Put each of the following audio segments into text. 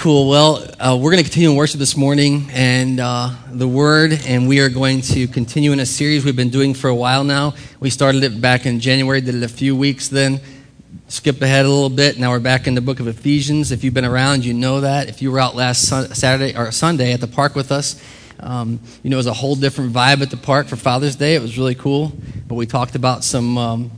cool. Well, uh, we're going to continue in worship this morning and uh, the Word, and we are going to continue in a series we've been doing for a while now. We started it back in January, did it a few weeks then, skip ahead a little bit. Now we're back in the book of Ephesians. If you've been around, you know that. If you were out last Saturday or Sunday at the park with us, um, you know it was a whole different vibe at the park for Father's Day. It was really cool. But we talked about some um,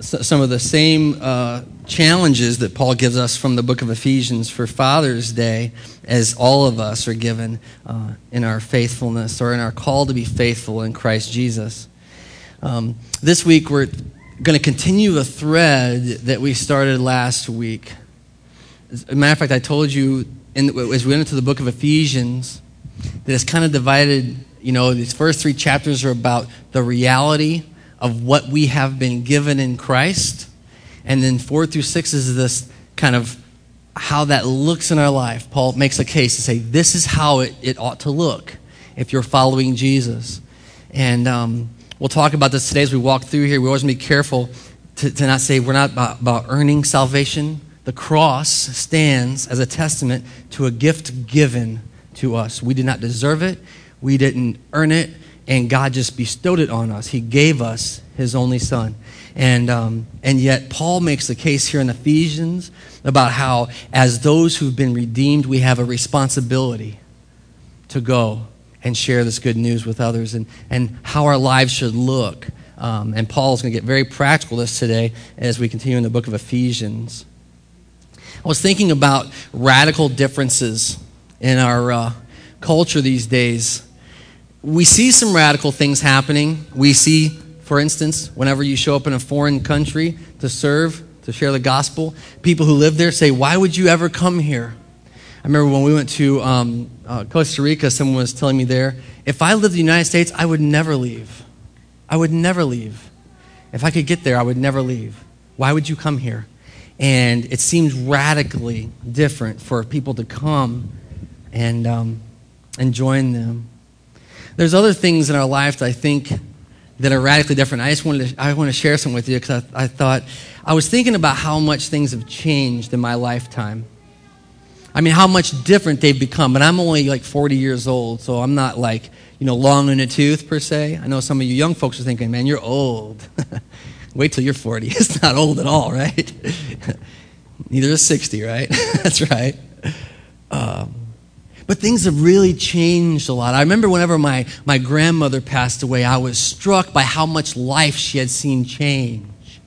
some of the same uh, challenges that Paul gives us from the book of Ephesians for Father's Day, as all of us are given uh, in our faithfulness or in our call to be faithful in Christ Jesus. Um, this week, we're going to continue a thread that we started last week. As a matter of fact, I told you in, as we went into the book of Ephesians that it's kind of divided. You know, these first three chapters are about the reality of what we have been given in Christ. And then four through six is this kind of how that looks in our life. Paul makes a case to say, this is how it, it ought to look if you're following Jesus. And um, we'll talk about this today as we walk through here. We always be careful to, to not say we're not about, about earning salvation. The cross stands as a testament to a gift given to us. We did not deserve it, we didn't earn it and God just bestowed it on us. He gave us His only Son. And, um, and yet, Paul makes the case here in Ephesians about how, as those who've been redeemed, we have a responsibility to go and share this good news with others and, and how our lives should look. Um, and Paul's going to get very practical this today as we continue in the book of Ephesians. I was thinking about radical differences in our uh, culture these days we see some radical things happening. We see, for instance, whenever you show up in a foreign country to serve, to share the gospel, people who live there say, Why would you ever come here? I remember when we went to um, uh, Costa Rica, someone was telling me there, if I lived in the United States, I would never leave. I would never leave. If I could get there, I would never leave. Why would you come here? And it seems radically different for people to come and, um, and join them. There's other things in our life that I think that are radically different. I just wanted to, I want to share some with you because I, I thought, I was thinking about how much things have changed in my lifetime. I mean, how much different they've become. But I'm only like 40 years old, so I'm not like, you know, long in the tooth per se. I know some of you young folks are thinking, man, you're old. Wait till you're 40. It's not old at all, right? Neither is 60, right? That's right. Um, but things have really changed a lot. I remember whenever my, my grandmother passed away, I was struck by how much life she had seen change.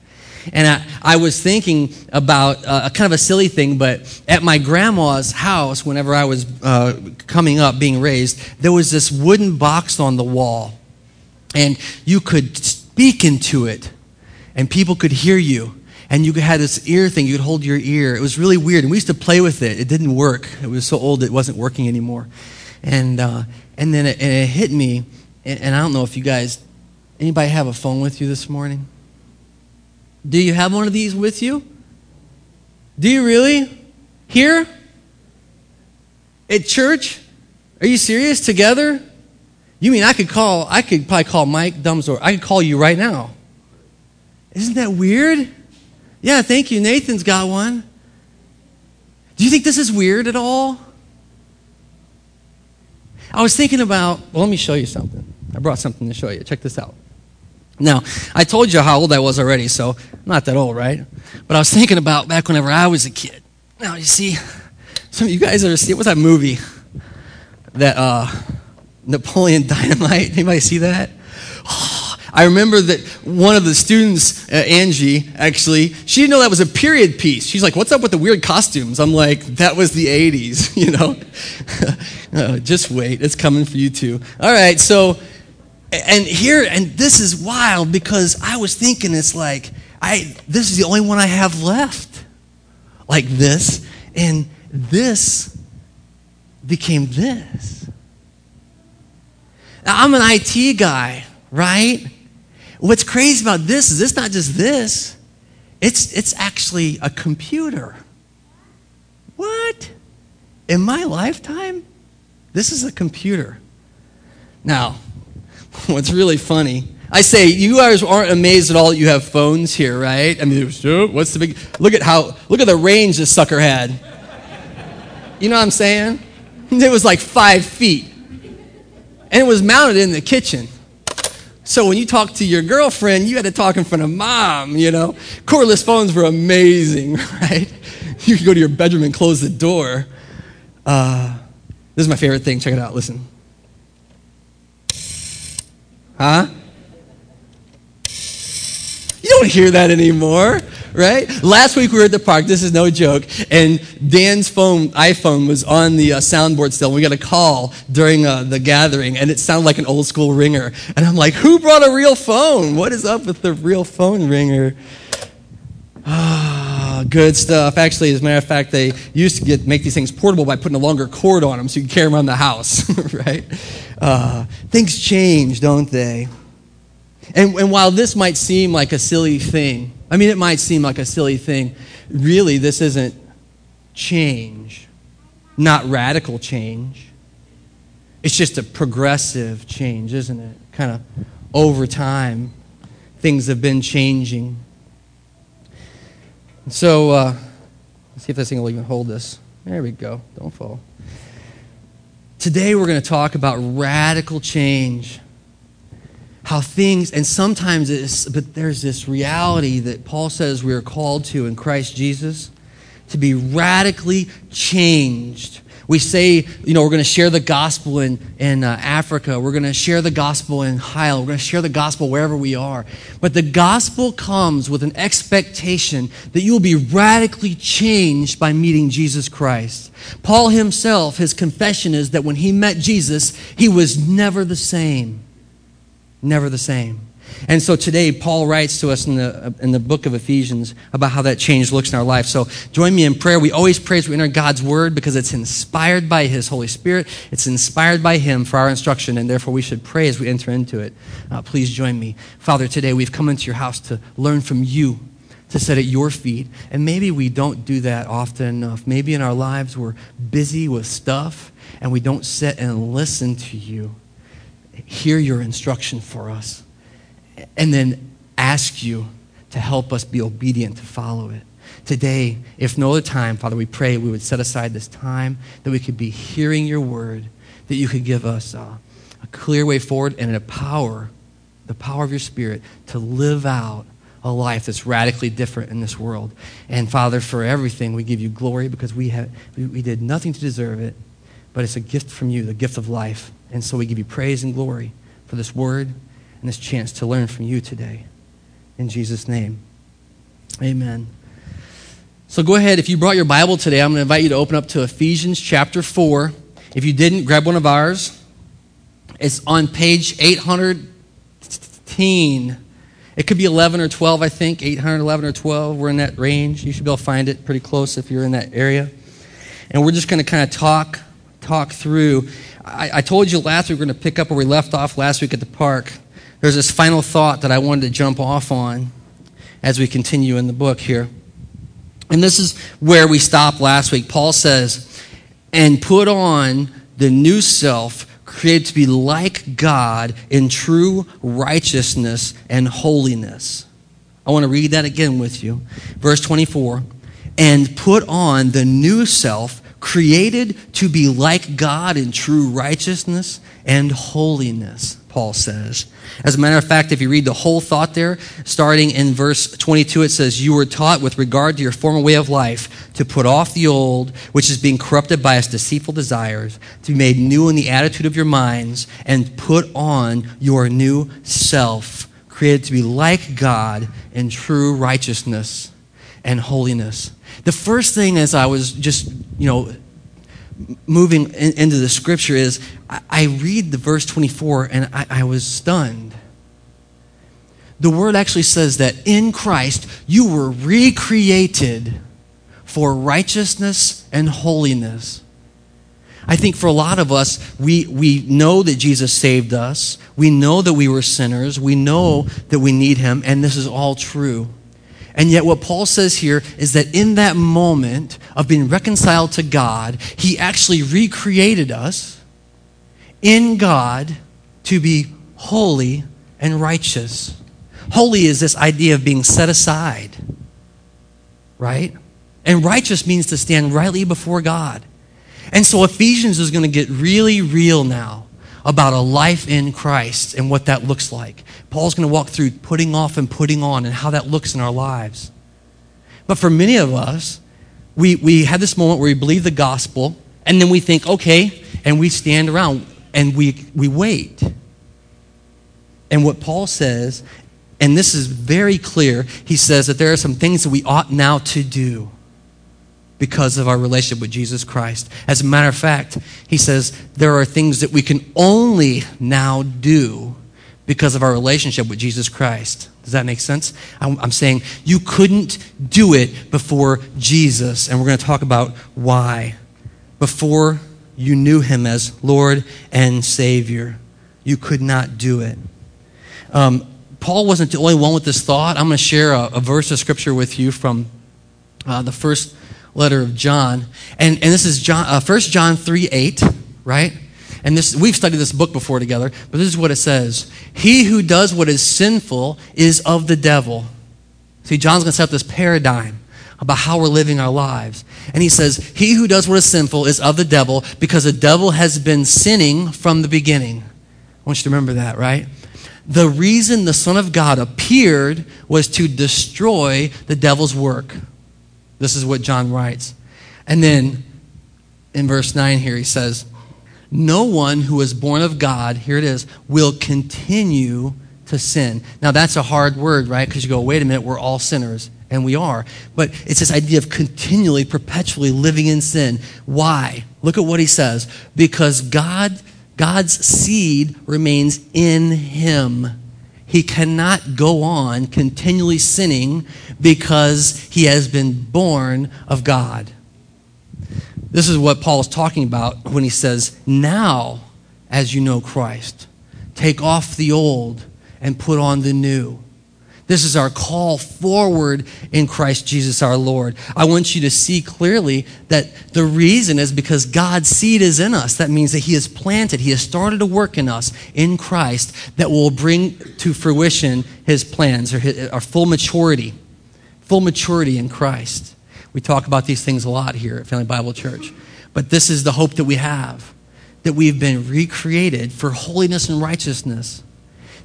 And I, I was thinking about uh, a kind of a silly thing, but at my grandma's house, whenever I was uh, coming up, being raised, there was this wooden box on the wall. And you could speak into it, and people could hear you and you had this ear thing, you'd hold your ear. It was really weird. And we used to play with it. It didn't work. It was so old it wasn't working anymore. And, uh, and then it, and it hit me, and, and I don't know if you guys, anybody have a phone with you this morning? Do you have one of these with you? Do you really? Here? At church? Are you serious? Together? You mean I could call, I could probably call Mike Dumsor. I could call you right now. Isn't that weird? Yeah, thank you. Nathan's got one. Do you think this is weird at all? I was thinking about, well, let me show you something. I brought something to show you. Check this out. Now, I told you how old I was already, so I'm not that old, right? But I was thinking about back whenever I was a kid. Now, you see, some of you guys ever see, what's that movie? That, uh, Napoleon Dynamite? Anybody see that? I remember that one of the students, uh, Angie, actually, she didn't know that was a period piece. She's like, What's up with the weird costumes? I'm like, That was the 80s, you know? uh, just wait, it's coming for you too. All right, so, and here, and this is wild because I was thinking it's like, I, this is the only one I have left. Like this, and this became this. Now, I'm an IT guy, right? What's crazy about this is it's not just this, it's, it's actually a computer. What? In my lifetime? This is a computer. Now, what's really funny, I say, you guys aren't amazed at all that you have phones here, right? I mean, oh, what's the big, look at how, look at the range this sucker had. You know what I'm saying? It was like five feet. And it was mounted in the kitchen. So when you talk to your girlfriend, you had to talk in front of mom, you know? Cordless phones were amazing, right? You could go to your bedroom and close the door. Uh, this is my favorite thing. Check it out. Listen. Huh? You don't hear that anymore, right? Last week we were at the park. This is no joke. And Dan's phone, iPhone, was on the uh, soundboard still. We got a call during uh, the gathering, and it sounded like an old school ringer. And I'm like, who brought a real phone? What is up with the real phone ringer? Ah, good stuff. Actually, as a matter of fact, they used to get, make these things portable by putting a longer cord on them so you can carry them around the house, right? Uh, things change, don't they? And, and while this might seem like a silly thing, I mean, it might seem like a silly thing, really, this isn't change, not radical change. It's just a progressive change, isn't it? Kind of over time, things have been changing. So, uh, let's see if this thing will even hold this. There we go. Don't fall. Today, we're going to talk about radical change how things, and sometimes it's, but there's this reality that Paul says we are called to in Christ Jesus to be radically changed. We say, you know, we're going to share the gospel in, in uh, Africa. We're going to share the gospel in Heil. We're going to share the gospel wherever we are. But the gospel comes with an expectation that you will be radically changed by meeting Jesus Christ. Paul himself, his confession is that when he met Jesus, he was never the same never the same. And so today, Paul writes to us in the, in the book of Ephesians about how that change looks in our life. So join me in prayer. We always pray as we enter God's word because it's inspired by His Holy Spirit. It's inspired by Him for our instruction, and therefore we should pray as we enter into it. Uh, please join me. Father, today we've come into your house to learn from you, to sit at your feet. And maybe we don't do that often enough. Maybe in our lives we're busy with stuff and we don't sit and listen to you hear your instruction for us, and then ask you to help us be obedient to follow it. Today, if no other time, Father, we pray we would set aside this time that we could be hearing your word, that you could give us a clear way forward and a power, the power of your spirit to live out a life that's radically different in this world. And Father, for everything, we give you glory because we, have, we, we did nothing to deserve it, but it's a gift from you, the gift of life. And so we give you praise and glory for this word and this chance to learn from you today. In Jesus' name, amen. So go ahead. If you brought your Bible today, I'm going to invite you to open up to Ephesians chapter 4. If you didn't, grab one of ours. It's on page 810. It could be 11 or 12, I think. 811 or 12. We're in that range. You should be able to find it pretty close if you're in that area. And we're just going to kind of talk talk through I, I told you last week we're going to pick up where we left off last week at the park. There's this final thought that I wanted to jump off on as we continue in the book here. And this is where we stopped last week. Paul says, and put on the new self created to be like God in true righteousness and holiness. I want to read that again with you. Verse 24. And put on the new self created to be like God in true righteousness and holiness, Paul says. As a matter of fact, if you read the whole thought there, starting in verse 22, it says, You were taught with regard to your former way of life to put off the old, which is being corrupted by its deceitful desires, to be made new in the attitude of your minds, and put on your new self, created to be like God in true righteousness and holiness. The first thing as I was just, you know, moving in, into the scripture is I, I, read the verse 24 and I, I was stunned. The word actually says that in Christ you were recreated for righteousness and holiness. I think for a lot of us, we, we know that Jesus saved us. We know that we were sinners. We know that we need him, and this is all true. And yet, what Paul says here is that in that moment of being reconciled to God, he actually recreated us in God to be holy and righteous. Holy is this idea of being set aside, right? And righteous means to stand rightly before God. And so Ephesians is going to get really real now about a life in Christ and what that looks like. Paul's going to walk through putting off and putting on and how that looks in our lives. But for many of us, we, we have this moment where we believe the gospel and then we think, okay, and we stand around and we, we wait. And what Paul says, and this is very clear, he says that there are some things that we ought now to do because of our relationship with Jesus Christ. As a matter of fact, he says there are things that we can only now do because of our relationship with Jesus Christ. Does that make sense? I'm, saying you couldn't do it before Jesus, and we're going to talk about why. Before you knew him as Lord and Savior, you could not do it. Um, Paul wasn't the only one with this thought. I'm going to share a, a verse of scripture with you from uh, the first letter of John. And, and this is John, uh, 1 John 3 8, right? And this, we've studied this book before together, but this is what it says He who does what is sinful is of the devil. See, John's going to set up this paradigm about how we're living our lives. And he says, He who does what is sinful is of the devil because the devil has been sinning from the beginning. I want you to remember that, right? The reason the Son of God appeared was to destroy the devil's work. This is what John writes. And then in verse 9 here, he says, No one who is born of God, here it is, will continue to sin. Now, that's a hard word, right? Because you go, wait a minute, we're all sinners. And we are. But it's this idea of continually, perpetually living in sin. Why? Look at what he says. Because God God's seed remains in him. He cannot go on continually sinning because he has been born of God. This is what Paul is talking about when he says, Now, as you know Christ, take off the old and put on the new. This is our call forward in Christ Jesus our Lord. I want you to see clearly that the reason is because God's seed is in us. That means that He has planted, He has started a work in us in Christ that will bring to fruition His plans or his, our full maturity, full maturity in Christ. We talk about these things a lot here at Family Bible Church. But this is the hope that we have that we've been recreated for holiness and righteousness.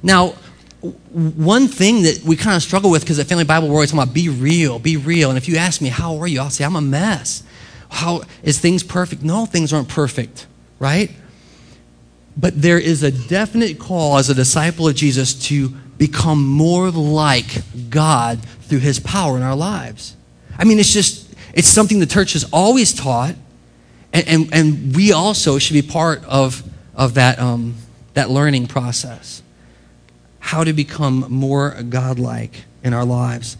Now, one thing that we kind of struggle with because at Family Bible we're always talking about be real, be real. And if you ask me how are you, I'll say I'm a mess. How is things perfect? No, things aren't perfect, right? But there is a definite call as a disciple of Jesus to become more like God through His power in our lives. I mean, it's just it's something the church has always taught, and and, and we also should be part of of that um, that learning process how to become more godlike in our lives.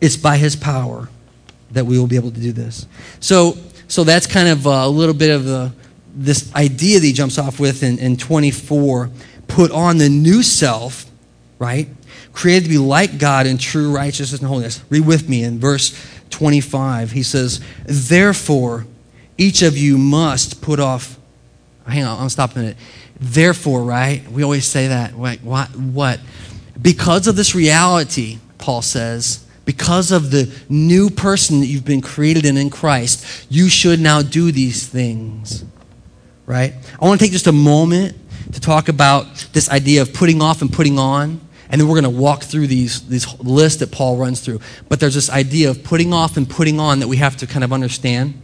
It's by His power that we will be able to do this. So, so that's kind of uh, a little bit of the, this idea that he jumps off with in, in 24. Put on the new self, right? Created to be like God in true righteousness and holiness. Read with me in verse 25. He says, Therefore, each of you must put off. Hang on, I'm stopping it. Therefore, right? We always say that. What? What? Because of this reality, Paul says, because of the new person that you've been created in in Christ, you should now do these things. Right? I want to take just a moment to talk about this idea of putting off and putting on. And then we're going to walk through these, these lists that Paul runs through. But there's this idea of putting off and putting on that we have to kind of understand.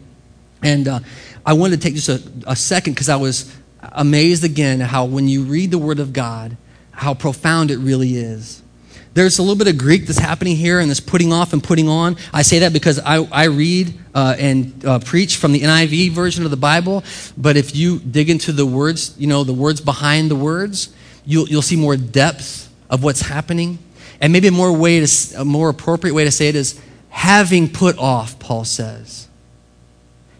And uh, I wanted to take just a, a second because I was amazed again how when you read the Word of God, how profound it really is. There's a little bit of Greek that's happening here and this putting off and putting on. I say that because I, I read uh, and uh, preach from the NIV version of the Bible, but if you dig into the words, you know, the words behind the words, you'll, you'll see more depth of what's happening. And maybe a more, way to, a more appropriate way to say it is having put off, Paul says.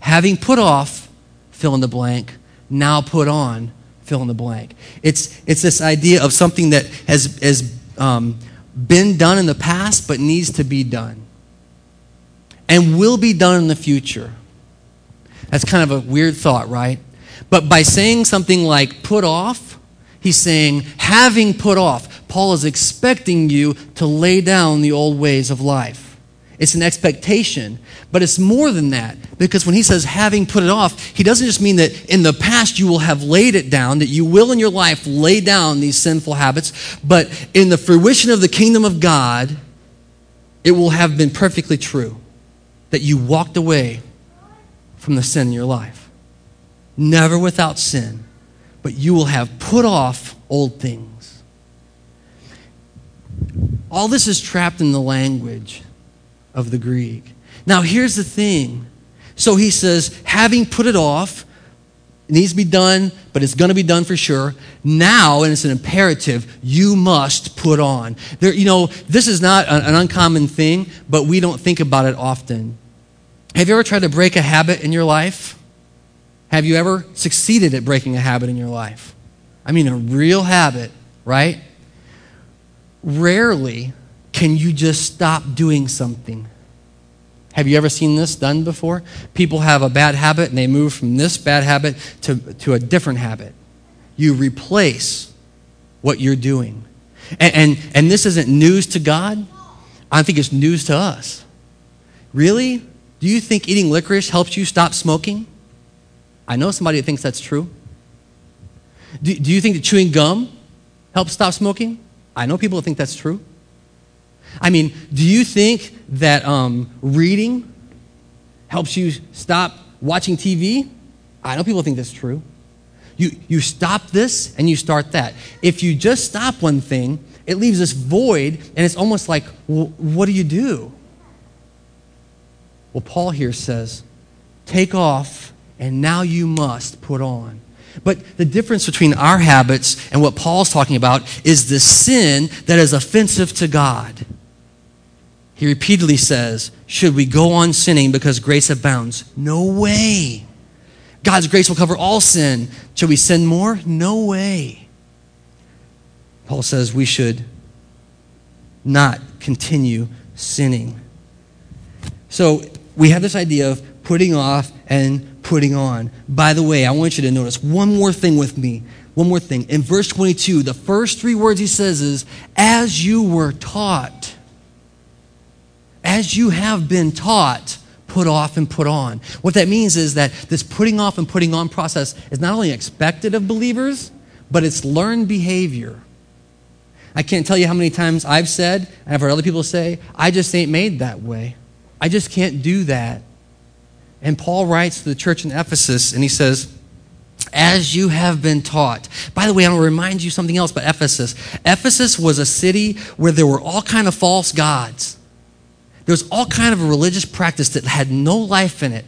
Having put off, fill in the blank, now put on, fill in the blank. It's, it's this idea of something that has, has um, been done in the past but needs to be done and will be done in the future. That's kind of a weird thought, right? But by saying something like put off, he's saying having put off. Paul is expecting you to lay down the old ways of life It's an expectation. But it's more than that because when he says having put it off, he doesn't just mean that in the past you will have laid it down, that you will in your life lay down these sinful habits, but in the fruition of the kingdom of God, it will have been perfectly true that you walked away from the sin in your life. Never without sin, but you will have put off old things. All this is trapped in the language of the Greek. Now, here's the thing. So he says, having put it off, it needs to be done, but it's going to be done for sure. Now, and it's an imperative, you must put on. There, you know, this is not an uncommon thing, but we don't think about it often. Have you ever tried to break a habit in your life? Have you ever succeeded at breaking a habit in your life? I mean, a real habit, right? Rarely can you just stop doing something. Have you ever seen this done before? People have a bad habit and they move from this bad habit to, to a different habit. You replace what you're doing. And, and, and this isn't news to God. I think it's news to us. Really? Do you think eating licorice helps you stop smoking? I know somebody that thinks that's true. Do, do you think that chewing gum helps stop smoking? I know people that think that's true. I mean, do you think that um, reading helps you stop watching TV? I know people think that's true. You, you stop this and you start that. If you just stop one thing, it leaves this void, and it's almost like, well, what do you do? Well, Paul here says, take off, and now you must put on. But the difference between our habits and what Paul's talking about is the sin that is offensive to God. He repeatedly says, Should we go on sinning because grace abounds? No way. God's grace will cover all sin. Should we sin more? No way. Paul says we should not continue sinning. So we have this idea of putting off and putting on. By the way, I want you to notice one more thing with me. One more thing. In verse 22, the first three words he says is, As you were taught as you have been taught, put off and put on. What that means is that this putting off and putting on process is not only expected of believers, but it's learned behavior. I can't tell you how many times I've said, and I've heard other people say, I just ain't made that way. I just can't do that. And Paul writes to the church in Ephesus, and he says, as you have been taught. By the way, I want to remind you something else about Ephesus. Ephesus was a city where there were all kind of false gods. There was all kind of a religious practice that had no life in it.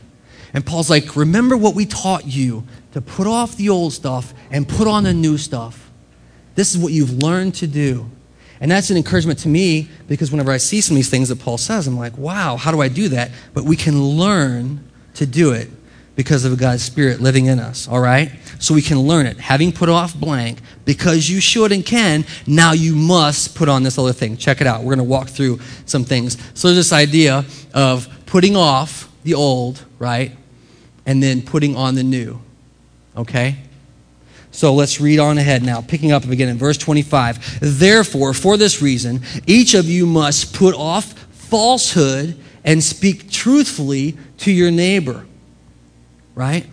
And Paul's like, remember what we taught you to put off the old stuff and put on the new stuff. This is what you've learned to do. And that's an encouragement to me because whenever I see some of these things that Paul says, I'm like, wow, how do I do that? But we can learn to do it because of God's Spirit living in us, all right? So we can learn it. Having put off blank, because you should and can, now you must put on this other thing. Check it out. We're going to walk through some things. So there's this idea of putting off the old, right? And then putting on the new, okay? So let's read on ahead now, picking up again in verse 25. Therefore, for this reason, each of you must put off falsehood and speak truthfully to your neighbor right?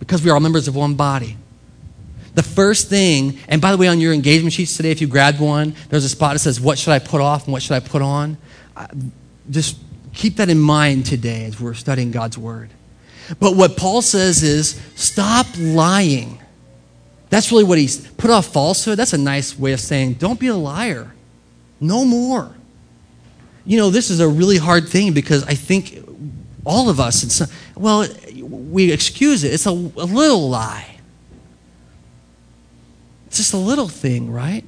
Because we are all members of one body. The first thing, and by the way, on your engagement sheets today, if you grabbed one, there's a spot that says, What should I put off and what should I put on? Just keep that in mind today as we're studying God's Word. But what Paul says is, Stop lying. That's really what he's put off falsehood. That's a nice way of saying, Don't be a liar. No more. You know, this is a really hard thing because I think all of us, well, we excuse it. It's a, a little lie. It's just a little thing, right?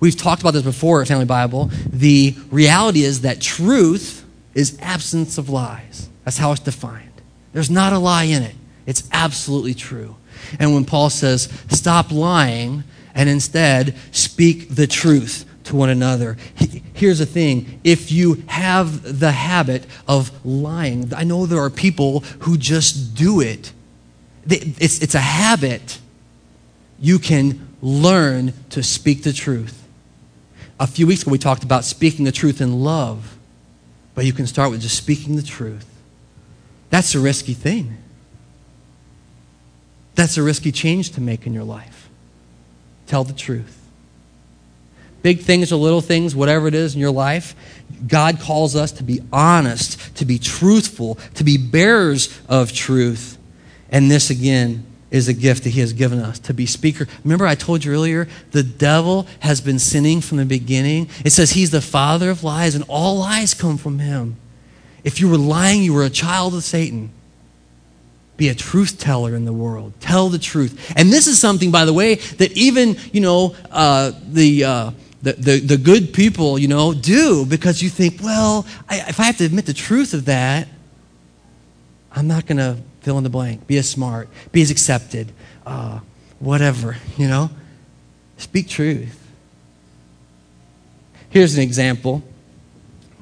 We've talked about this before at Family Bible. The reality is that truth is absence of lies. That's how it's defined. There's not a lie in it. It's absolutely true. And when Paul says, stop lying and instead speak the truth, to one another. Here's the thing if you have the habit of lying, I know there are people who just do it, it's, it's a habit. You can learn to speak the truth. A few weeks ago, we talked about speaking the truth in love. But you can start with just speaking the truth. That's a risky thing. That's a risky change to make in your life. Tell the truth. Big things or little things, whatever it is in your life, God calls us to be honest, to be truthful, to be bearers of truth. And this, again, is a gift that He has given us to be speaker. Remember, I told you earlier, the devil has been sinning from the beginning. It says he's the father of lies, and all lies come from him. If you were lying, you were a child of Satan. Be a truth teller in the world. Tell the truth. And this is something, by the way, that even, you know, uh, the. Uh, the, the, the, good people, you know, do because you think, well, I, if I have to admit the truth of that, I'm not going to fill in the blank. Be as smart, be as accepted, uh, whatever, you know. Speak truth. Here's an example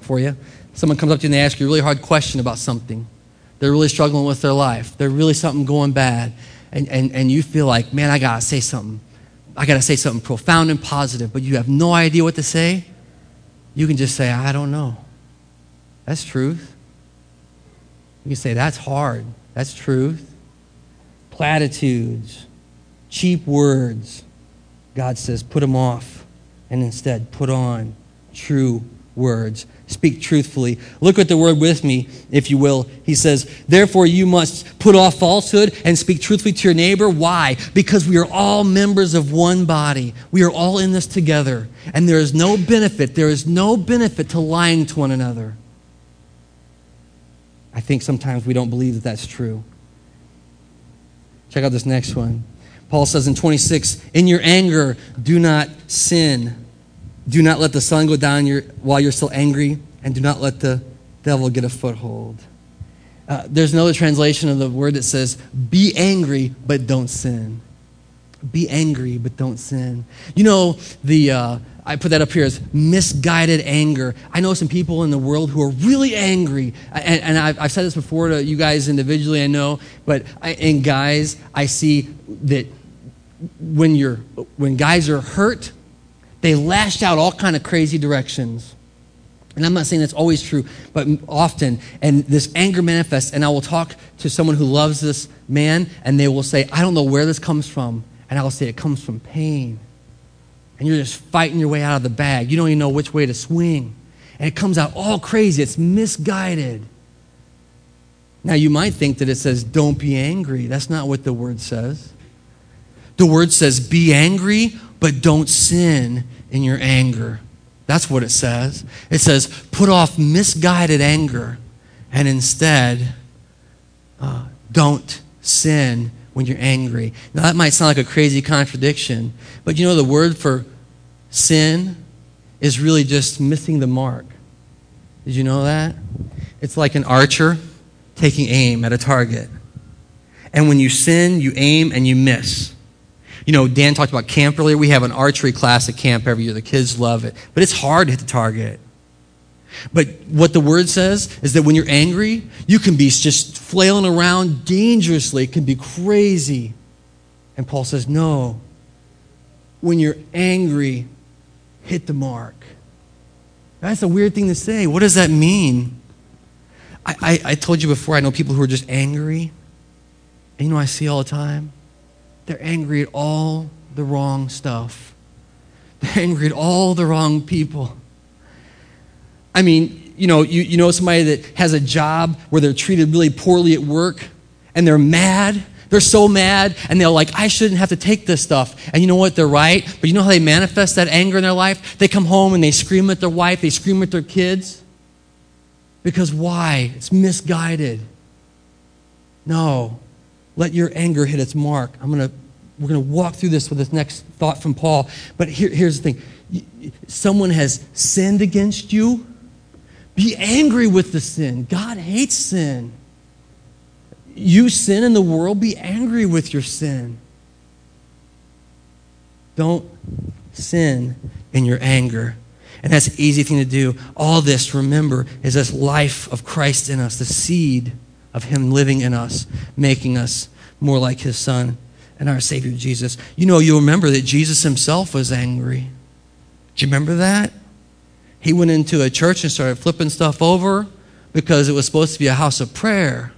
for you. Someone comes up to you and they ask you a really hard question about something. They're really struggling with their life. They're really something going bad. And, and, and you feel like, man, I got to say something. I got to say something profound and positive, but you have no idea what to say. You can just say, I don't know. That's truth. You can say, that's hard. That's truth. Platitudes, cheap words. God says, put them off and instead put on true words. Speak truthfully. Look at the word with me, if you will. He says, Therefore, you must put off falsehood and speak truthfully to your neighbor. Why? Because we are all members of one body. We are all in this together. And there is no benefit, there is no benefit to lying to one another. I think sometimes we don't believe that that's true. Check out this next one. Paul says in 26, In your anger, do not sin. Do not let the sun go down your, while you're still angry, and do not let the devil get a foothold. Uh, there's another translation of the word that says, Be angry, but don't sin. Be angry, but don't sin. You know, the. Uh, I put that up here as misguided anger. I know some people in the world who are really angry. And, and I've, I've, said this before to you guys individually, I know. But I, in guys, I see that when, you're, when guys are hurt, they lashed out all kind of crazy directions. And I'm not saying that's always true, but often. And this anger manifests. And I will talk to someone who loves this man, and they will say, I don't know where this comes from. And I will say, it comes from pain. And you're just fighting your way out of the bag. You don't even know which way to swing. And it comes out all crazy. It's misguided. Now, you might think that it says, don't be angry. That's not what the word says. The word says, be angry, but don't sin in your anger. That's what it says. It says, put off misguided anger and instead uh, don't sin when you're angry. Now, that might sound like a crazy contradiction, but you know, the word for sin is really just missing the mark. Did you know that? It's like an archer taking aim at a target. And when you sin, you aim and you miss. You know, Dan talked about camp earlier. We have an archery class at camp every year. The kids love it. But it's hard to hit the target. But what the word says is that when you're angry, you can be just flailing around dangerously. It can be crazy. And Paul says, no. When you're angry, hit the mark. That's a weird thing to say. What does that mean? I, I, I told you before, I know people who are just angry. And you know, I see all the time they're angry at all the wrong stuff. They're angry at all the wrong people. I mean, you know, you, you know somebody that has a job where they're treated really poorly at work and they're mad. They're so mad and they're like, I shouldn't have to take this stuff. And you know what? They're right. But you know how they manifest that anger in their life? They come home and they scream at their wife, they scream at their kids. Because why? It's misguided. No. Let your anger hit its mark. I'm going to we're going to walk through this with this next thought from Paul. But here, here's the thing someone has sinned against you. Be angry with the sin. God hates sin. You sin in the world, be angry with your sin. Don't sin in your anger. And that's an easy thing to do. All this, remember, is this life of Christ in us, the seed of Him living in us, making us more like His Son and our Savior Jesus. You know, you'll remember that Jesus Himself was angry. Do you remember that? He went into a church and started flipping stuff over because it was supposed to be a house of prayer.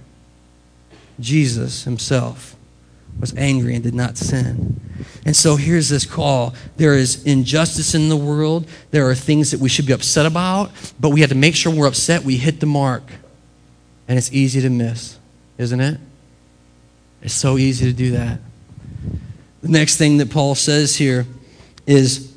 Jesus himself was angry and did not sin. And so here's this call. There is injustice in the world. There are things that we should be upset about, but we have to make sure we're upset we hit the mark. And it's easy to miss, isn't it? It's so easy to do that. The next thing that Paul says here is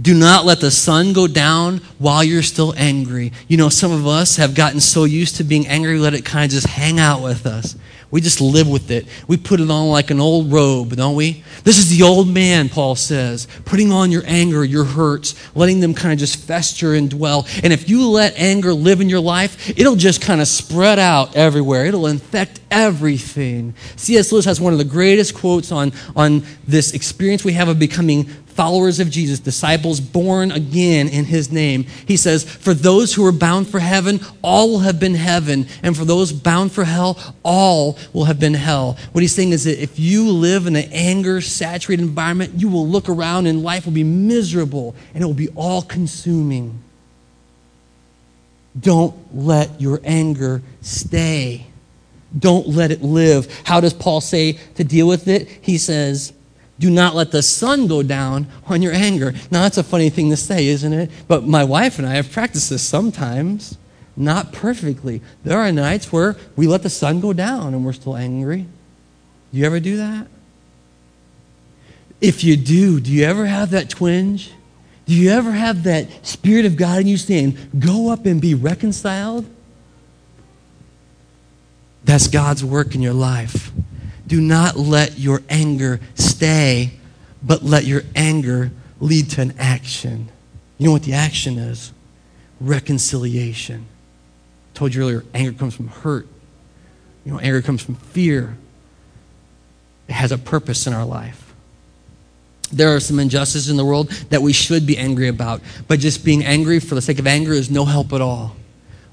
do not let the sun go down while you're still angry. You know, some of us have gotten so used to being angry, let it kind of just hang out with us. We just live with it. We put it on like an old robe, don't we? This is the old man, Paul says, putting on your anger, your hurts, letting them kind of just fester and dwell. And if you let anger live in your life, it'll just kind of spread out everywhere. It'll infect everything. C.S. Lewis has one of the greatest quotes on, on this experience we have of becoming followers of Jesus, disciples born again in his name. He says, For those who are bound for heaven, all will have been heaven. And for those bound for hell, all will have been hell. What he's saying is that if you live in an anger saturated environment, you will look around and life will be miserable and it will be all consuming. Don't let your anger stay. Don't let it live. How does Paul say to deal with it? He says, do not let the sun go down on your anger. Now, that's a funny thing to say, isn't it? But my wife and I have practiced this sometimes, not perfectly. There are nights where we let the sun go down and we're still angry. Do you ever do that? If you do, do you ever have that twinge? Do you ever have that Spirit of God in you saying, go up and be reconciled? That's God's work in your life. Do not let your anger stay, but let your anger lead to an action. You know what the action is? Reconciliation. I told you earlier, anger comes from hurt. You know, anger comes from fear. It has a purpose in our life. There are some injustices in the world that we should be angry about, but just being angry for the sake of anger is no help at all.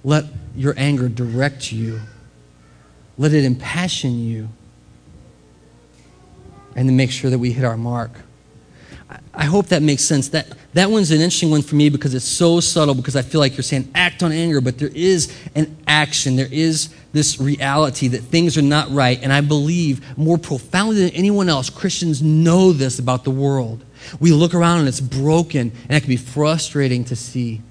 Let your anger direct you, let it impassion you and to make sure that we hit our mark. I hope that makes sense. That, that one's an interesting one for me because it's so subtle, because I feel like you're saying act on anger, but there is an action. There is this reality that things are not right. And I believe more profoundly than anyone else, Christians know this about the world. We look around and it's broken, and it can be frustrating to see.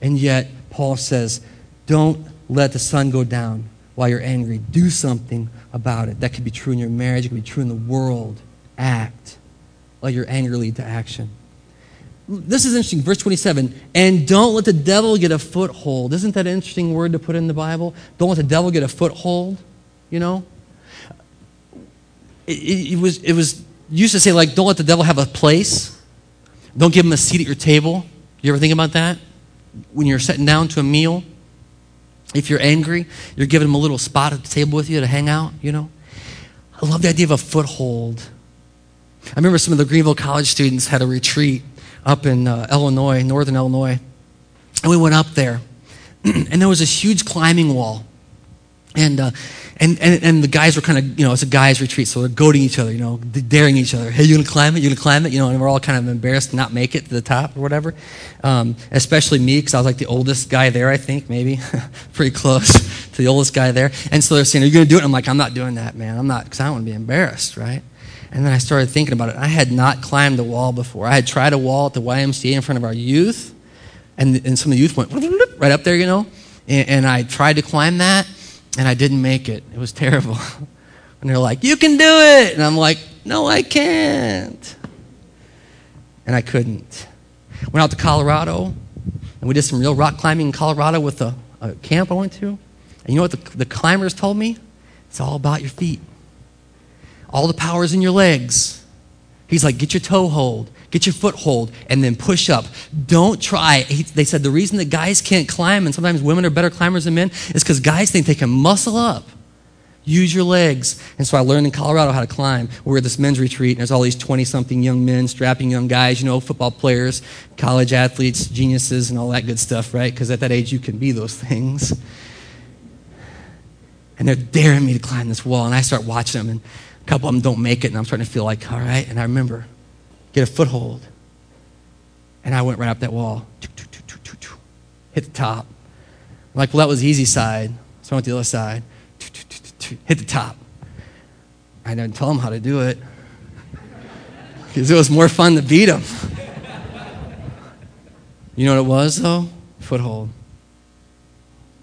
And yet, Paul says, don't let the sun go down while you're angry. Do something about it. That could be true in your marriage, it could be true in the world. Act. Let your anger lead to action. This is interesting. Verse 27 and don't let the devil get a foothold. Isn't that an interesting word to put in the Bible? Don't let the devil get a foothold, you know? It, it, it was, it was used to say, like, don't let the devil have a place. Don't give him a seat at your table. You ever think about that? When you're sitting down to a meal, if you're angry, you're giving him a little spot at the table with you to hang out, you know? I love the idea of a foothold. I remember some of the Greenville College students had a retreat up in uh, Illinois, northern Illinois. And we went up there. and there was this huge climbing wall. And, uh, and, and, and the guys were kind of, you know, it's a guy's retreat, so they're goading each other, you know, daring each other. Hey, you gonna climb it? You gonna climb it? You know, and we're all kind of embarrassed to not make it to the top or whatever. Um, especially me, because I was like the oldest guy there, I think, maybe. Pretty close to the oldest guy there. And so they're saying, Are you gonna do it? I'm like, I'm not doing that, man. I'm not, because I don't want to be embarrassed, right? And then I started thinking about it. I had not climbed a wall before. I had tried a wall at the YMCA in front of our youth, and, and some of the youth went right up there, you know. And, and I tried to climb that and I didn't make it. It was terrible. and they're like, You can do it. And I'm like, No, I can't. And I couldn't. Went out to Colorado, and we did some real rock climbing in Colorado with a, a camp I went to. And you know what the, the climbers told me? It's all about your feet. All the power is in your legs. He's like, Get your toe hold get your foothold, and then push up. Don't try. They said the reason that guys can't climb, and sometimes women are better climbers than men, is because guys think they can muscle up. Use your legs. And so I learned in Colorado how to climb. We're at this men's retreat, and there's all these 20 something young men, strapping young guys, you know, football players, college athletes, geniuses, and all that good stuff, right? Because at that age, you can be those things. And they're daring me to climb this wall, and I start watching them, and a couple of them don't make it, and I'm starting to feel like, all right. And I remember get a foothold. And I went right up that wall. Hit the top. I'm like, well, that was the easy side. So I went to the other side. Hit the top. I didn't tell him how to do it because it was more fun to beat him. you know what it was, though? Foothold.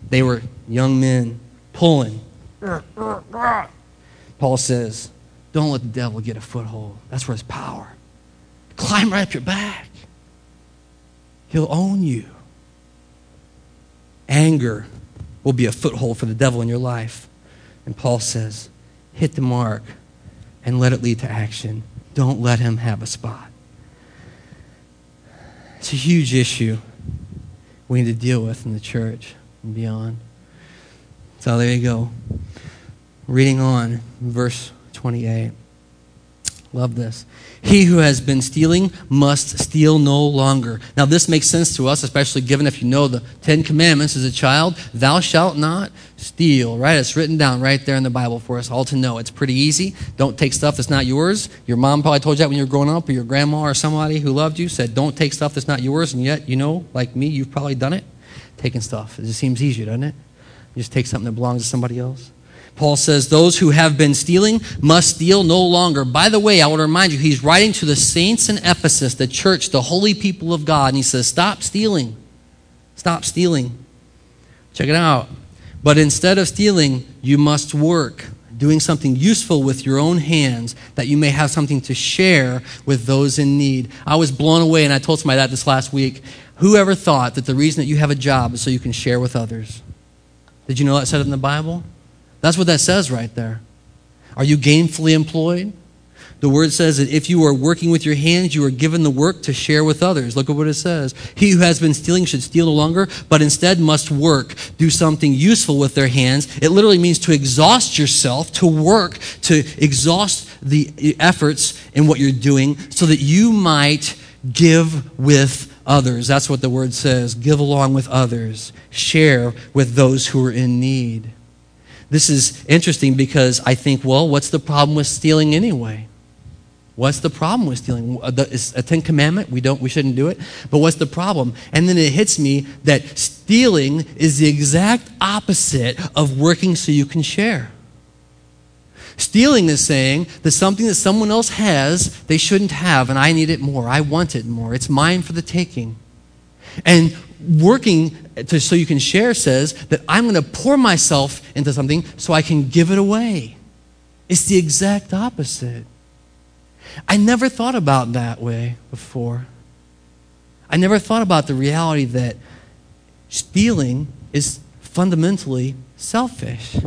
They were young men pulling. Paul says, Don't let the devil get a foothold. That's where his power. Climb right up your back. He'll own you. Anger will be a foothold for the devil in your life. And Paul says, hit the mark and let it lead to action. Don't let him have a spot. It's a huge issue we need to deal with in the church and beyond. So there you go. Reading on, verse 28. Love this. He who has been stealing must steal no longer. Now, this makes sense to us, especially given if you know the Ten Commandments as a child. Thou shalt not steal, right? It's written down right there in the Bible for us all to know. It's pretty easy. Don't take stuff that's not yours. Your mom probably told you that when you were growing up, or your grandma or somebody who loved you said, Don't take stuff that's not yours. And yet, you know, like me, you've probably done it. Taking stuff. It just seems easier, doesn't it? You just take something that belongs to somebody else. Paul says, Those who have been stealing must steal no longer. By the way, I want to remind you, he's writing to the saints in Ephesus, the church, the holy people of God. And he says, Stop stealing. Stop stealing. Check it out. But instead of stealing, you must work, doing something useful with your own hands, that you may have something to share with those in need. I was blown away, and I told somebody that this last week. Whoever thought that the reason that you have a job is so you can share with others? Did you know that said in the Bible? That's what that says right there. Are you gainfully employed? The word says that if you are working with your hands, you are given the work to share with others. Look at what it says. He who has been stealing should steal no longer, but instead must work, do something useful with their hands. It literally means to exhaust yourself, to work, to exhaust the efforts in what you're doing so that you might give with others. That's what the word says. Give along with others, share with those who are in need. This is interesting because I think, well, what's the problem with stealing anyway? What's the problem with stealing? Uh, it's a Ten Commandment. We don't. We shouldn't do it. But what's the problem? And then it hits me that stealing is the exact opposite of working so you can share. Stealing is saying that something that someone else has, they shouldn't have, and I need it more. I want it more. It's mine for the taking. And working to, so you can share says that I'm going to pour myself into something so I can give it away. It's the exact opposite. I never thought about that way before. I never thought about the reality that stealing is fundamentally selfish.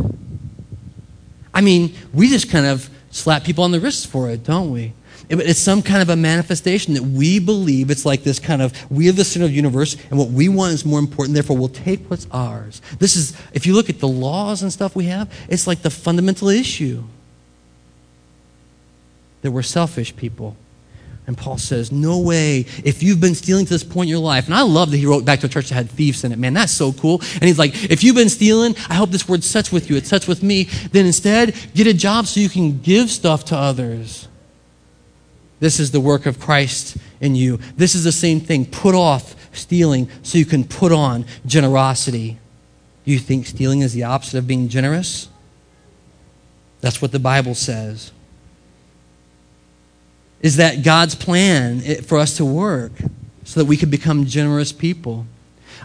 I mean, we just kind of slap people on the wrists for it, don't we? It's some kind of a manifestation that we believe it's like this kind of we are the center of the universe, and what we want is more important, therefore we'll take what's ours. This is, if you look at the laws and stuff we have, it's like the fundamental issue that we're selfish people. And Paul says, No way. If you've been stealing to this point in your life, and I love that he wrote back to a church that had thieves in it, man, that's so cool. And he's like, If you've been stealing, I hope this word sets with you, it sets with me. Then instead, get a job so you can give stuff to others. This is the work of Christ in you. This is the same thing. Put off stealing so you can put on generosity. You think stealing is the opposite of being generous? That's what the Bible says. Is that God's plan for us to work so that we can become generous people?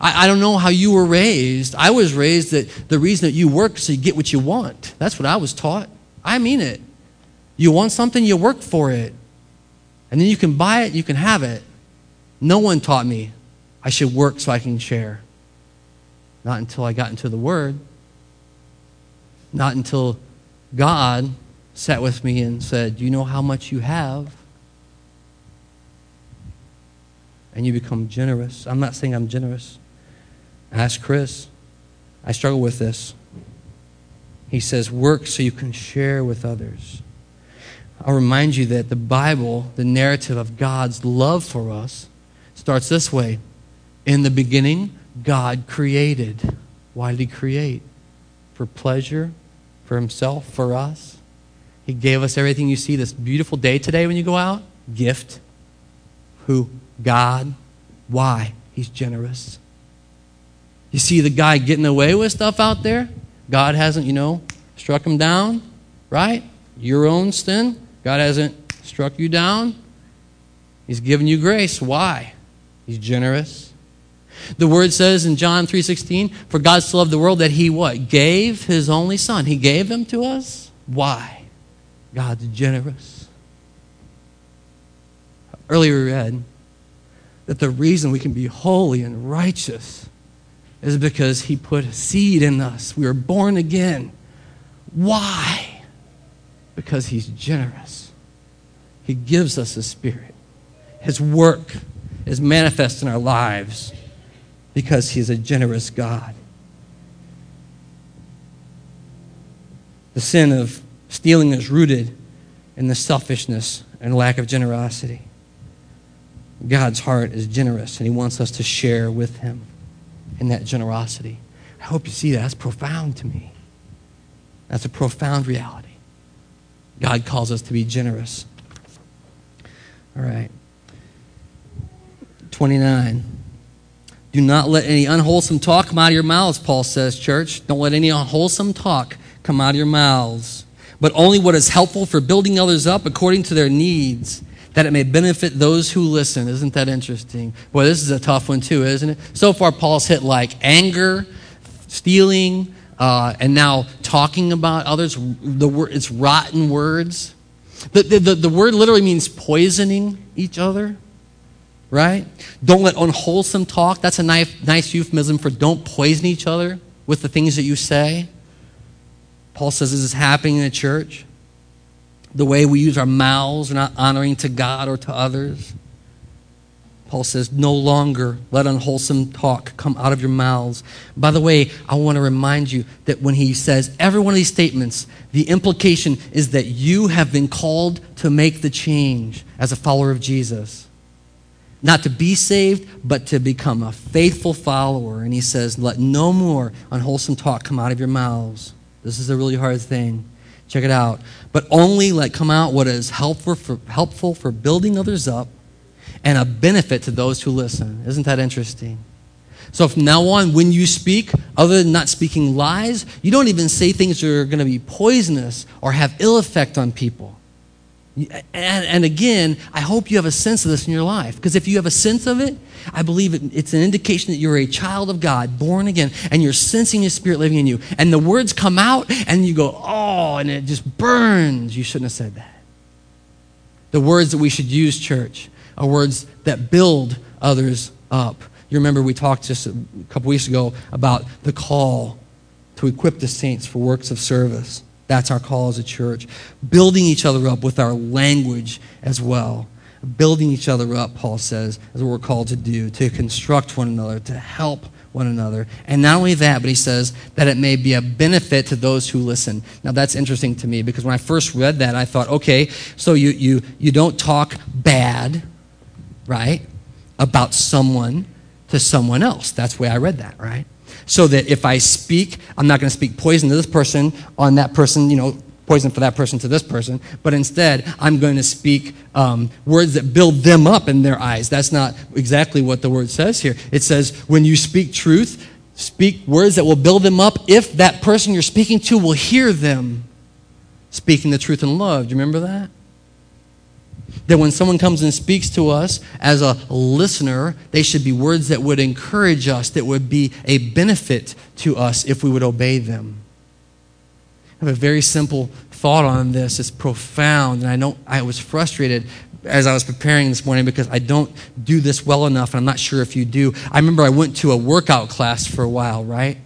I, I, don't know how you were raised. I was raised that the reason that you work is so you get what you want. That's what I was taught. I mean it. You want something, you work for it. And then you can buy it, you can have it. No one taught me I should work so I can share. Not until I got into the Word. Not until God sat with me and said, you know how much you have? And you become generous. I'm not saying I'm generous. Ask Chris. I struggle with this. He says, Work so you can share with others. I'll remind you that the Bible, the narrative of God's love for us, starts this way In the beginning, God created. Why did He create? For pleasure, for Himself, for us. He gave us everything you see this beautiful day today when you go out. Gift. Who? God. Why? He's generous. You see the guy getting away with stuff out there? God hasn't, you know, struck him down, right? Your own sin. God hasn't struck you down. He's given you grace. Why? He's generous. The word says in John 3:16, "For God so loved the world that he what? Gave his only son. He gave him to us. Why? God's generous. Earlier we read that the reason we can be holy and righteous is because he put a seed in us. We were born again. Why? Because he's generous. He gives us a spirit. His work is manifest in our lives because he's a generous God. The sin of stealing is rooted in the selfishness and lack of generosity. God's heart is generous, and He wants us to share with Him in that generosity. I hope you see that. That's profound to me. That's a profound reality. God calls us to be generous. All right. 29. Do not let any unwholesome talk come out of your mouths, Paul says, church. Don't let any unwholesome talk come out of your mouths, but only what is helpful for building others up according to their needs that it may benefit those who listen. Isn't that interesting? Boy, this is a tough one, too, isn't it? So far, Paul's hit like anger, stealing, uh, and now talking about others. The word, it's rotten words. The, the, the, word literally means poisoning each other, right? Don't let unwholesome talk. That's a nice, nice euphemism for don't poison each other with the things that you say. Paul says this is happening in the church the way we use our mouths, we're not honoring to God or to others. Paul says, no longer let unwholesome talk come out of your mouths. By the way, I want to remind you that when he says every one of these statements, the implication is that you have been called to make the change as a follower of Jesus. Not to be saved, but to become a faithful follower. And he says, let no more unwholesome talk come out of your mouths. This is a really hard thing. Check it out. But only let come out what is helpful for, helpful for building others up and a benefit to those who listen. Isn't that interesting? So from now on, when you speak, other than not speaking lies, you don't even say things that are going to be poisonous or have ill effect on people. And, and, again, I hope you have a sense of this in your life. Because if you have a sense of it, I believe it, it's an indication that you're a child of God, born again, and you're sensing His Spirit living in you. And the words come out, and you go, oh, and it just burns. You shouldn't have said that. The words that we should use, church, are words that build others up. You remember we talked just a couple weeks ago about the call to equip the saints for works of service. That's our call as a church. Building each other up with our language as well. Building each other up, Paul says, is what we're called to do, to construct one another, to help one another. And not only that, but he says that it may be a benefit to those who listen. Now that's interesting to me because when I first read that, I thought, okay, so you, you, you don't talk bad, right, about someone to someone else. That's the way I read that, right? so that if I speak, I'm not going to speak poison to this person on that person, you know, poison for that person to this person, but instead I'm going to speak um, words that build them up in their eyes. That's not exactly what the word says here. It says, when you speak truth, speak words that will build them up if that person you're speaking to will hear them speaking the truth in love. Do you remember that? That when someone comes and speaks to us as a listener, they should be words that would encourage us, that would be a benefit to us if we would obey them. I have a very simple thought on this. It's profound, and I know I was frustrated as I was preparing this morning because I don't do this well enough, and I'm not sure if you do. I remember I went to a workout class for a while, right?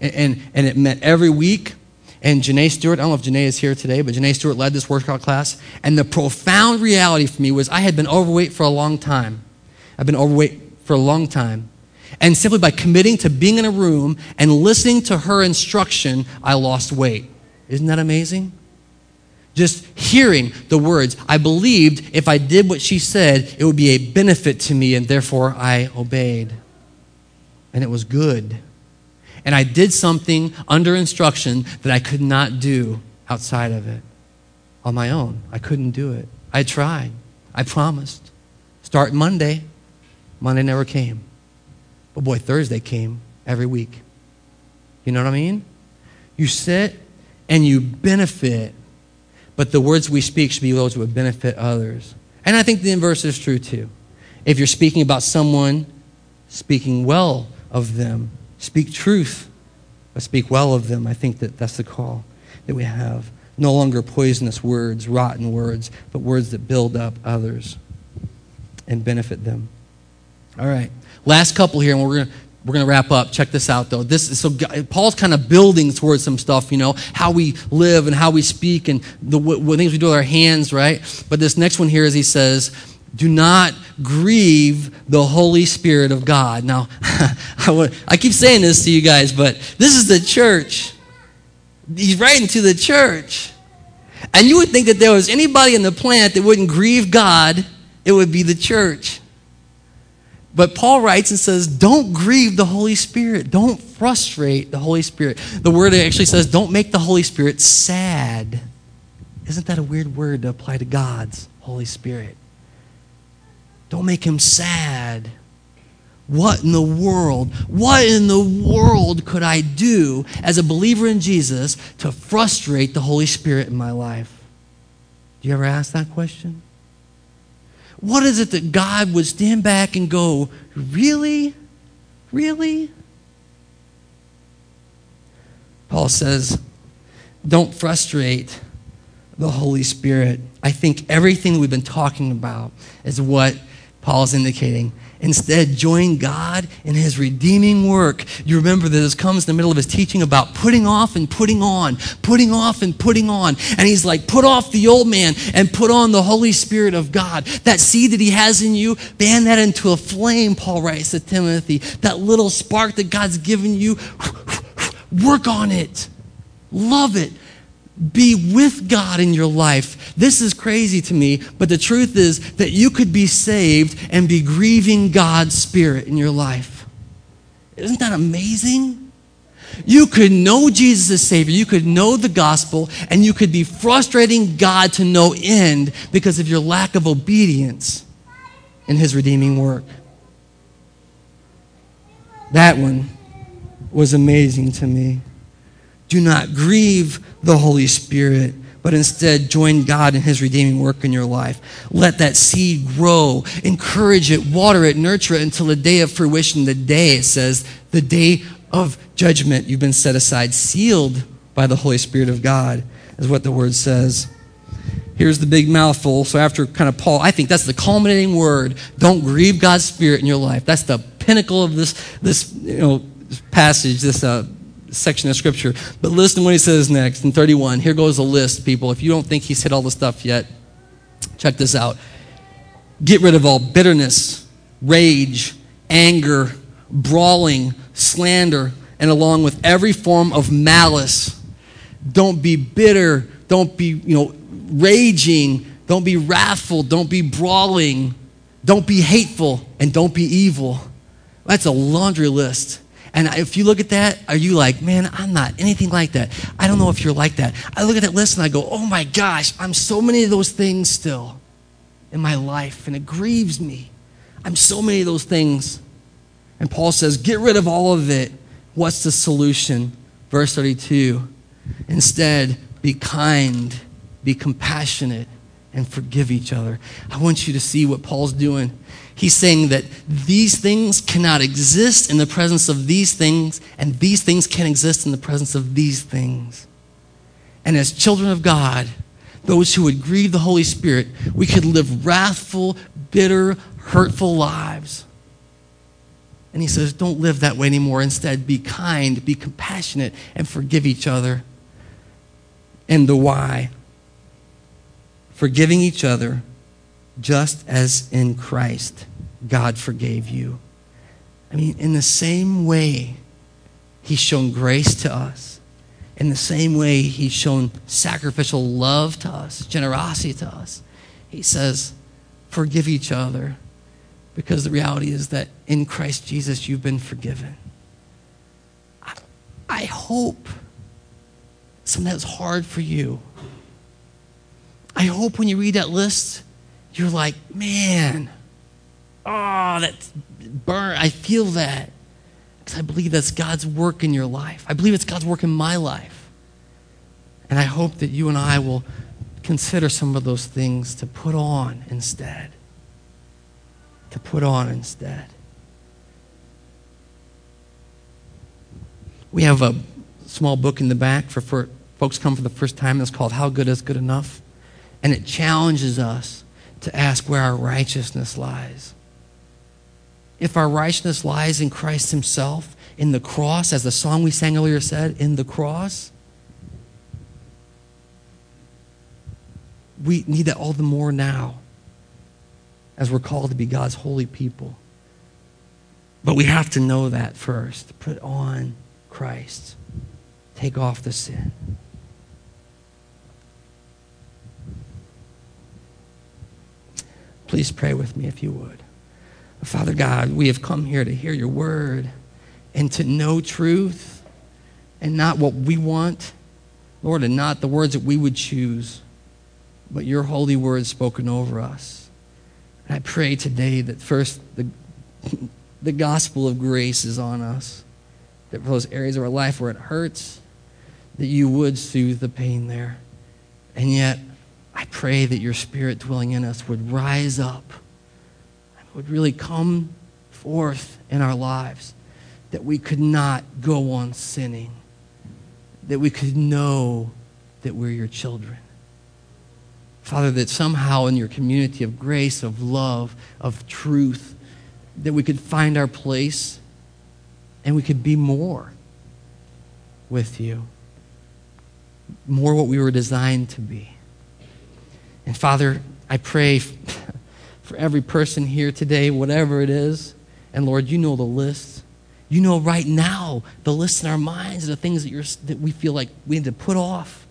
And, and, and it met every week and Janae Stewart, I don't know if Janae is here today, but Janae Stewart led this workout class. And the profound reality for me was I had been overweight for a long time. I've been overweight for a long time. And simply by committing to being in a room and listening to her instruction, I lost weight. Isn't that amazing? Just hearing the words, I believed if I did what she said, it would be a benefit to me, and therefore I obeyed. And it was good and I did something under instruction that I could not do outside of it on my own. I couldn't do it. I tried. I promised. Start Monday. Monday never came. But boy, Thursday came every week. You know what I mean? You sit and you benefit, but the words we speak should be those that would benefit others. And I think the inverse is true too. If you're speaking about someone, speaking well of them, speak truth, but speak well of them. I think that that's the call that we have. No longer poisonous words, rotten words, but words that build up others and benefit them. All right. Last couple here, and we're going to we're going to wrap up. Check this out, though. This is, so Paul's kind of building towards some stuff, you know, how we live and how we speak and the what things we do with our hands, right? But this next one here is he says, "Do not grieve the Holy Spirit of God." Now, I keep saying this to you guys, but this is the church. He's writing to the church, and you would think that there was anybody in the planet that wouldn't grieve God, it would be the church. But Paul writes and says, don't grieve the Holy Spirit. Don't frustrate the Holy Spirit. The word actually says, don't make the Holy Spirit sad. Isn't that a weird word to apply to God's Holy Spirit? Don't make him sad. What in the world, what in the world could I do as a believer in Jesus to frustrate the Holy Spirit in my life? Do you ever ask that question? What is it that God would stand back and go, Really? Really? Paul says, Don't frustrate the Holy Spirit. I think everything we've been talking about is what Paul is indicating. Instead, join God in his redeeming work. You remember that this comes in the middle of his teaching about putting off and putting on, putting off and putting on. And he's like, put off the old man and put on the Holy Spirit of God. That seed that he has in you, fan that into a flame, Paul writes to Timothy. That little spark that God's given you, work on it. Love it be with God in your life. This is crazy to me, but the truth is that you could be saved and be grieving God's Spirit in your life. Isn't that amazing? You could know Jesus as Savior, you could know the gospel, and you could be frustrating God to no end because of your lack of obedience in His redeeming work. That one was amazing to me. Do not grieve the Holy Spirit, but instead join God in His redeeming work in your life. Let that seed grow, encourage it, water it, nurture it until the day of fruition. The day, it says, the day of judgment. You've been set aside, sealed by the Holy Spirit of God, is what the word says. Here's the big mouthful. So, after kind of Paul, I think that's the culminating word. Don't grieve God's Spirit in your life. That's the pinnacle of this, this you know, passage, this uh, section of scripture. But listen to what he says next in 31. Here goes a list, people. If you don't think he's hit all the stuff yet, check this out. Get rid of all bitterness, rage, anger, brawling, slander, and along with every form of malice. Don't be bitter. Don't be, you know, raging. Don't be wrathful. Don't be brawling. Don't be hateful. And don't be evil. That's a laundry list. And if you look at that, are you like, man, I'm not anything like that? I don't know if you're like that. I look at that list and I go, oh my gosh, I'm so many of those things still in my life, and it grieves me. I'm so many of those things. And Paul says, get rid of all of it. What's the solution? Verse 32 Instead, be kind, be compassionate, and forgive each other. I want you to see what Paul's doing. He's saying that these things cannot exist in the presence of these things, and these things can exist in the presence of these things. And as children of God, those who would grieve the Holy Spirit, we could live wrathful, bitter, hurtful lives. And he says, don't live that way anymore. Instead, be kind, be compassionate, and forgive each other. And the why. Forgiving each other just as in Christ God forgave you. I mean, in the same way He's shown grace to us, in the same way He's shown sacrificial love to us, generosity to us, He says, forgive each other because the reality is that in Christ Jesus you've been forgiven. I, I hope something that's hard for you. I hope when you read that list, you're like, man, oh, that's burn. I feel that. Because I believe that's God's work in your life. I believe it's God's work in my life. And I hope that you and I will consider some of those things to put on instead. To put on instead. We have a small book in the back for, for folks come for the first time. It's called How Good is Good Enough. And it challenges us to ask where our righteousness lies. If our righteousness lies in Christ Himself, in the cross, as the song we sang earlier said, in the cross, we need that all the more now as we're called to be God's holy people. But we have to know that first. Put on Christ, take off the sin. Please pray with me if you would. Father God, we have come here to hear your word and to know truth and not what we want, Lord, and not the words that we would choose, but your holy word spoken over us. And I pray today that first the, the gospel of grace is on us, that for those areas of our life where it hurts, that you would soothe the pain there. And yet, pray that your spirit dwelling in us would rise up, and would really come forth in our lives, that we could not go on sinning, that we could know that we're your children. Father, that somehow in your community of grace, of love, of truth, that we could find our place and we could be more with you, more what we were designed to be. And Father, I pray for every person here today, whatever it is. And Lord, you know the list. You know right now the list in our minds, the things that, you're, that we feel like we need to put off.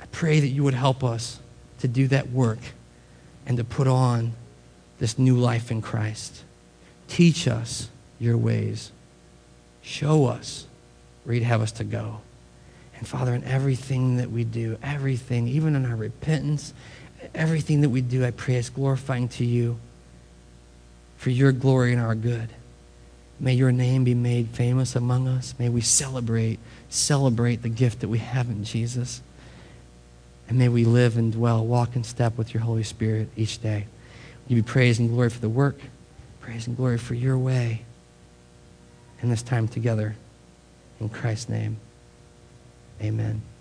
I pray that you would help us to do that work and to put on this new life in Christ. Teach us your ways. Show us where you'd have us to go. And Father, in everything that we do, everything, even in our repentance, everything that we do, I pray is glorifying to you for your glory and our good. May your name be made famous among us. May we celebrate, celebrate the gift that we have in Jesus. And may we live and dwell, walk in step with your Holy Spirit each day. You be praise and glory for the work, praise and glory for your way in this time together. In Christ's name. Amen.